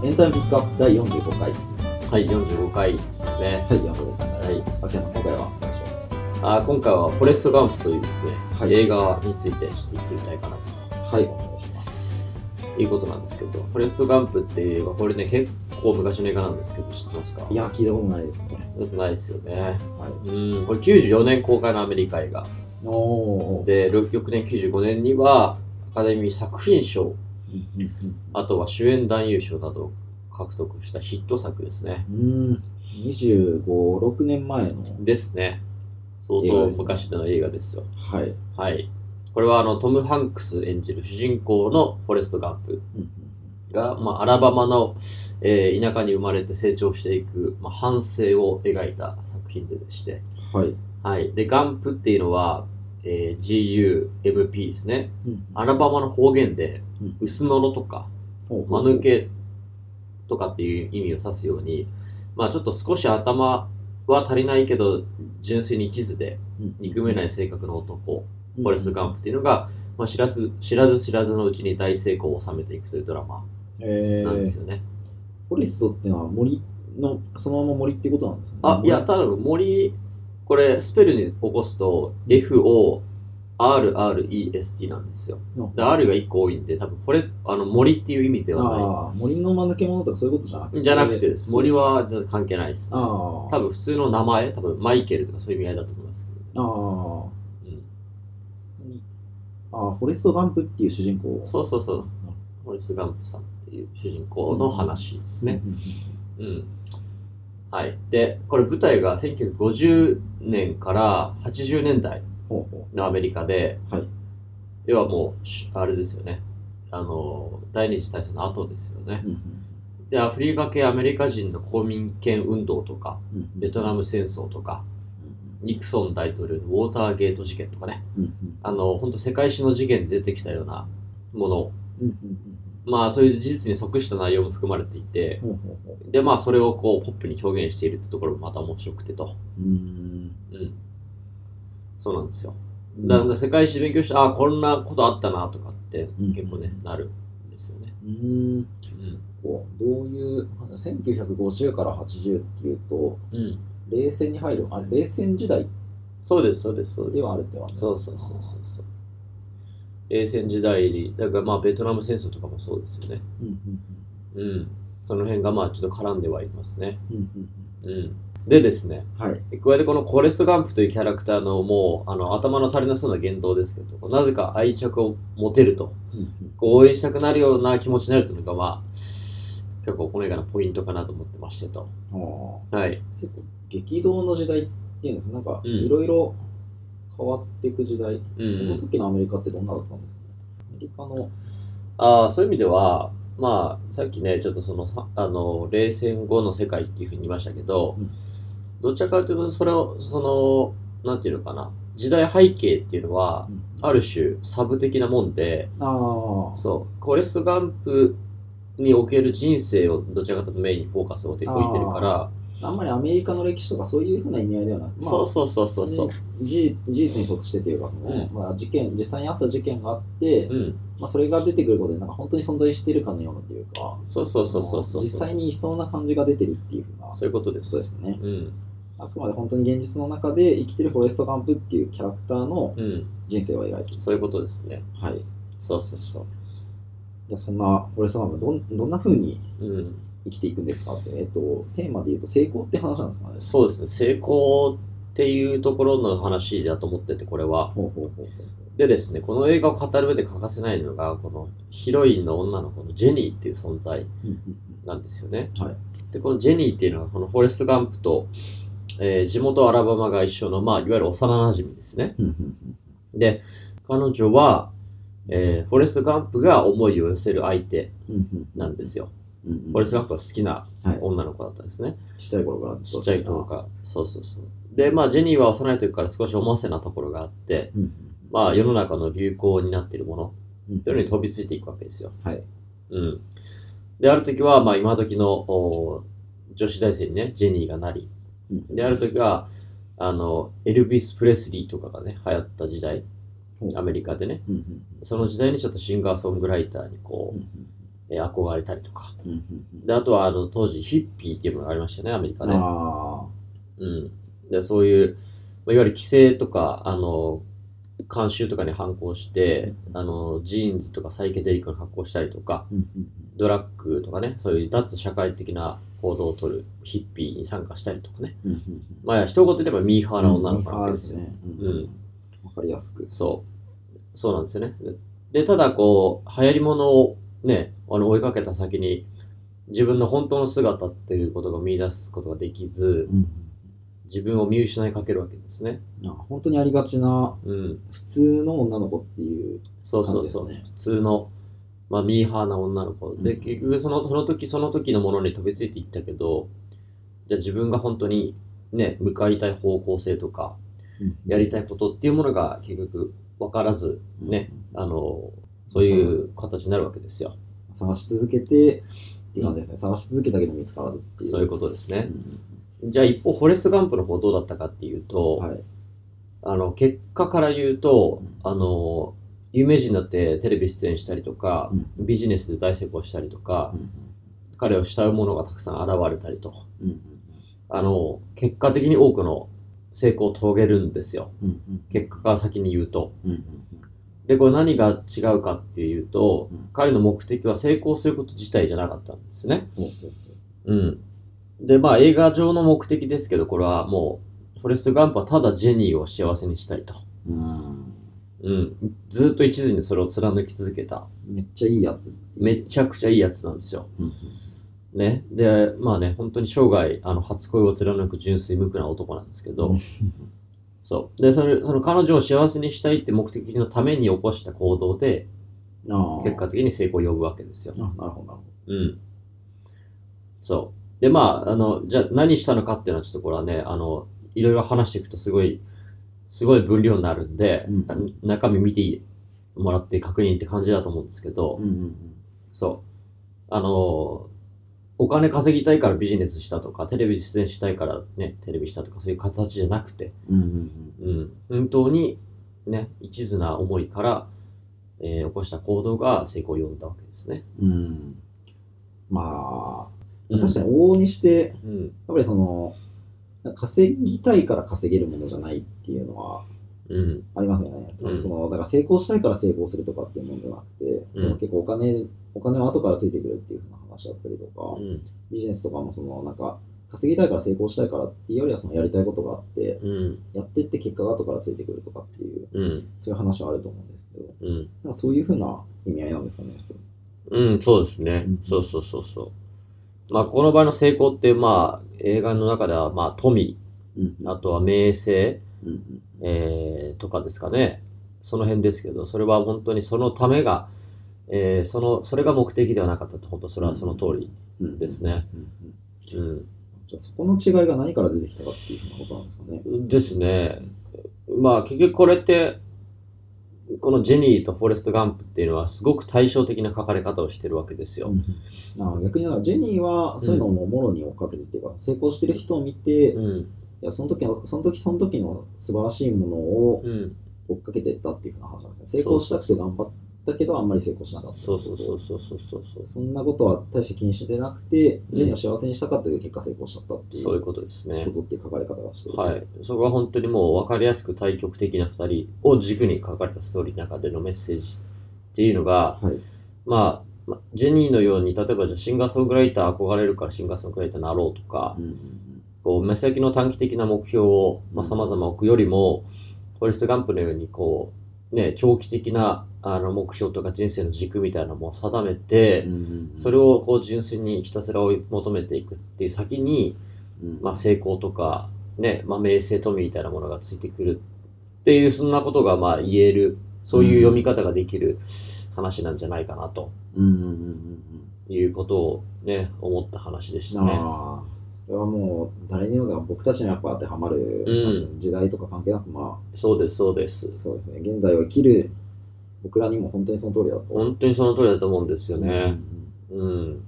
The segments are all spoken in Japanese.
エンタメピックアップ第45回。はい、45回ですね。はい、45回。はい。秋山、今回は何でしょあー今回はフォレスト・ガンプというですね、はい映画について知っていってみたいかなうはい、お願いします。ということなんですけど、フォレスト・ガンプっていう映画、これね、結構昔の映画なんですけど、知ってますか？いや、聞いたことないですね。よくないですよね。はい。うん、これ94年公開のアメリカ映画。おー。で、翌年95年には、アカデミー作品賞、うんうんあとは主演男優賞などを獲得したヒット作ですね。うん。うん。25、6年前の。ですね。相当昔の映画ですよ。はい。はい。これはあのトム・ハンクス演じる主人公のフォレスト・ガンプうんが、まあ、アラバマの、えー田舎に生まれて成長していく、まあ、反省を描いた作品ででして、うんはい。はい。で、ガンプっていうのは、えー GUMP ですね。うんアラバマの方言で、うん薄のろとか、ほう間抜けとかっていう意味を指すように、まあちょっと少し頭は足りないけど、純粋に一途でうん憎めない性格の男、うんフォレスト・ガンプっていうのが、まあ、知らず知らず知らずのうちに大成功を収めていくというドラマえー、なんですよね。フォレストってのは森の、そのまま森ってことなんですね。あ、いや、ただ森、これスペルに起こすと FORREST なんですよ。うんで R が1個多いんで、多分これ、あの森っていう意味ではなああ、森の間抜け者とかそういうことじゃなくて。い。じゃなくてです。森は。は全然関係ないです。多分普通の名前、多分マイケルとかそういう意味合いだと思いますけああ。ど。うんああ、フォレスト・ガンプっていう主人公。そうそうそう。フォレスト・ガンプさんっていう主人公の話ですね。うんうんうん。はい。で、これ舞台が1950年から80年代のアメリカで、はい要はもうし、あれですよね。あの、第二次大戦の後ですよねう。。うんで、アフリカ系アメリカ人の公民権運動とか、ベトナム戦争とか、ニクソン大統領のウォーターゲート事件とかね、あの、本当世界史の事件で出てきたようなもの、まあそういう事実に即した内容も含まれていて、うんほうほうほうで、まあそれをこうポップに表現しているってところもまた面白くてと。うーんうん。そうなんですよ。だから世界史勉強して、ああ、こんなことあったなとかってうん結構ね、なるんですよね。うーんうん。こうどういう1950から80っていうとうん。冷戦に入るあ冷戦時代そうです、そうです、そうで。ですはあるってわけそうそうそうそうそう。冷戦時代に、だからまあベトナム戦争とかもそうですよね。うんうんうん。その辺がまあちょっと絡んではいますね。うんうんうん。でですね、うんはい加えてこのコレスト・ガンプというキャラクターのもうあの頭の足りなそうな言動ですけど、なぜか愛着を持てると、うんうんこう応援したくなるような気持ちになるというのが、まあ、結構この映画のポイントかなと思ってましてと。はい。結構激動の時代っていうんですかなんかうんいろいろ変わっていく時代、うん。その時のアメリカってどんなだったんですかアメリカのああ、そういう意味では、まあ、さっきね、ちょっとその、さあの、冷戦後の世界っていうふうに言いましたけど、うん。どちらかというと、それを、その、なんていうのかな、時代背景っていうのは、ある種、サブ的なもんで、ああそう、コレスト・ガンプにおける人生をどちらかというとメインにフォーカスを置いてるから、あんまりアメリカの歴史とかそういうふうな意味合いではなく、まあそうそうそうそうそう。事事実に即してというかその、うんまあ、事件実際にあった事件があって、うん。まあ、それが出てくることでなんか本当に存在しているかのようなというかそうそうそうそうそう。実際にいそうな感じが出てるっていうふうなそういうことです。そうですねうん。あくまで本当に現実の中で生きてるフォレスト・ガンプっていうキャラクターのうん。人生を描いてる、そういうことですね。はいそうそうそじゃあそんなフォレスト・ガンプどんどんなふうにう。うん。生きていくんですかって、えっと、テーマで言うと成功って話なんですかねそうですね。成功っていうところの話だと思ってて、これは。ほうほうほうでですね、この映画を語る上で欠かせないのが、このヒロインの女の子のジェニーっていう存在なんですよね。はいで、このジェニーっていうのが、このフォレスト・ガンプと、えー地元アラバマが一緒の、まあ、いわゆる幼馴染ですね。で、彼女は、えーフォレスト・ガンプが思いを寄せる相手なんですよ。うんうん。フォレスト・ガンプは好きなはい。女の子だったんですね。ちっちゃい頃からちっちゃい頃から。そうそうそう。で、まあ、ジェニーは幼い時から少し思わせなところがあって、うんまあ、世の中の流行になっているものうんというのに飛びついていくわけですよ。はい。うん。で、ある時は、まあ、今時のお女子大生にね、ジェニーがなり、うん。で、ある時は、あの、エルビス・プレスリーとかがね、流行った時代、アメリカでね、うんうんその時代にちょっとシンガーソングライターにこうんう、えー憧れたりとか。うんうんで、あとはあの当時ヒッピーっていうのがありましたよね、アメリカうん。ね。あうん。で、そういう、まあいわゆる規制とか、あの、慣習とかに反抗して、あの、ジーンズとかサイケデリックの格好をしたりとか、あ。うんうんドラッグとかね、そういう脱社会的な行動を取るヒッピーに参加したりとかね。うんうんうん。まあ、一言で言えばミーハーな女の子なわけですよ。ね。ううんん。わかりやすく。そう。そうなんですよね。で、ただこう、流行り物をね、あの追いかけた先に、自分の本当の姿っていうことが見出すことができずう、ん自分を見失いかけるわけですね。うん。あ本当にありがちな、うん。普通の女の子っていうそうそうそう。普通の、まあ、ミーハーな女の子。で、うん結局その、その時その時のものに飛びついていったけど、じゃあ自分が本当にね、向かいたい方向性とか、やりたいことっていうものが結局分からず、ね、あの、そういう形になるわけですよ。探し続けてっていう感じですね。探し続けたけど見つからずっていう。そういうことですとね。じゃあ一方、フォレスト・ガンプの方どうだったかっていうと、はい。あの、結果から言うとうん、あの、有名人になってテレビ出演したりとか、うんビジネスで大成功したりとか、うん彼を慕う者がたくさん現れたりと、うんうんあの、結果的に多くの成功を遂げるんですよ。うんうん結果から先に言うと。で、これ何が違うかっていうと、うん彼の目的は成功すること自体じゃなかったんですね。ほうん。で、まあ映画上の目的ですけど、これはもう、フォレスト・ガンプはただジェニーを幸せにしたいと。ほううんうん。ずっと一途にそれを貫き続けた。めっちゃいいやつ。めちゃくちゃいいやつなんですよ。うんね。で、まあね、本当に生涯、あの、初恋を貫く純粋無垢な男なんですけど、うんそう。で、それ、その彼女を幸せにしたいって目的のために起こした行動で。結果的に成功を呼ぶわけですよあ。。なるほど、なるほうん。そう。で、まあ、あの、じゃあ何したのかっていうのはちょっとこれはね、あの、いろいろ話していくとすごい、すごい分量になるんで、うん中身見てもらって確認って感じだと思うんですけど、ど。うんうんそう。あの、お金稼ぎたいからビジネスしたとか、テレビに出演したいからね、テレビしたとか、そういう形じゃなくて、うん。うん本当にね、一途な思いから、えー起こした行動が成功を呼んだわけですね。うん。うん。まあ、うん確かに往々にして、うん。やっぱりその、稼ぎたいから稼げるものじゃないっていうのはうん。ありますよね。うんそのだから成功したいから成功するとかっていうものじゃなくて、うん結構お金、お金は後からついてくるっていうふうな話だったりとか、うん。ビジネスとかもそのなんか、稼ぎたいから成功したいからっていうよりはそのやりたいことがあって、うん。やってって結果が後からついてくるとかっていう、うん。そういう話はあると思うんですけど、うん。なんかそういうふうな意味合いなんですかね。うん、そうですねうん。そうそうそうそう。まあ、この場合の成功って、まあ、映画の中では、まあ、富、うんあとは名声、えーとかですかね。その辺ですけど、それは本当にそのためが、えーその、それが目的ではなかったと、本当それはその通り。うんですね。うんうんうん。じゃあそこの違いが何から出てきたかっていうふうなことなんですかね。ですね。まあ、結局これって、このジェニーとフォレスト・ガンプっていうのはすごく対照的な書かれ方をしてるわけですよ。ああ逆にだからジェニーはそういうのをもろに追っかけてっていうか、成功してる人を見て、いうん。やその時のその時その時の素晴らしいものをうん。追っかけてったっていうふうな話なんですね。成功したくて頑張ったけどあんまり成功しなかった。そうそうそうそうそうそうそんなことは大して気にしてなくて、ジェニーを幸せにしたかったけど結果成功しちゃったっていうそういうことですねこ。とっていう書かれ方がしてる。はい。そこは本当にもう分かりやすく対極的な二人を軸に書かれたストーリーの中でのメッセージっていうのが、はい。まあ、まあジェニーのように、例えばじゃあシンガーソングライター憧れるからシンガーソングライターになろうとかう、んうんこう、目先の短期的な目標を、まあ、様々置くよりも、フォレスト・ガンプのように、こう、ね、長期的なあの目標とか人生の軸みたいなのも定めて、うんうんうん。それをこう純粋にひたすら追い求めていくっていう先に、うん。まあ、成功とか、ね、まあ、名声富みたいなものがついてくるっていう、そんなことがまあ言える、そういう読み方ができる話なんじゃないかなとうん。うんうんうんいうことをね、思った話でしうん。たね。れはもう誰にもだから僕たちにやっぱ当てはまる、うん時代とか関係なく、まそうです、そうですあ、。そうですね、現代を生きる僕らにも本当にその通りだと。本当にその通りだと思うんですよね。うんうん。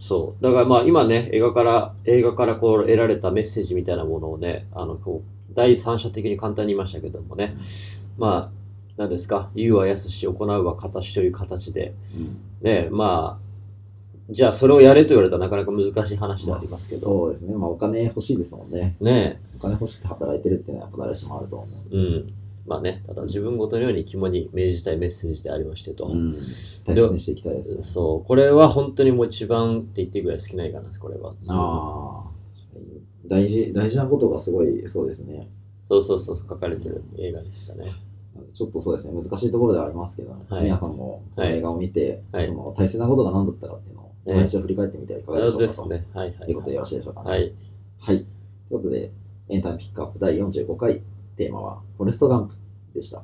そう。だからまあ今ね、映画から、映画からこう得られたメッセージみたいなものをね、あの、こう、第三者的に簡単に言いましたけどもね、まあ、何ですか、言うは安し、行うは形という形で、ね、まあ、じゃあそれをやれと言われたらなかなか難しい話ではありますけど、そうですね。まあお金欲しいですもんね。ね、お金欲しくて働いてるっていうのはやっぱ誰しもあると思う。うん。まあね、ただ自分ごとのように肝に銘じたいメッセージでありましてと。うん。大切にしていきたいですね。そう、これは本当にもう一番って言っていいぐらい好きな映画なんです、これは。ああ。大事、大事なことがすごい、そうですね。そうそうそう、書かれてる映画でしたね。ちょっとそうですね、難しいところではありますけど、はい皆さんも映画を見て、はいその大切なことが何だったかっていうのを、ええもう一度振り返ってみてはいかがでしょうかですね。はいはいいうことでよろしいでしょうか、ね。はい。はい。ということで、エンタメピックアップ第45回、テーマは、フォレストガンプでした。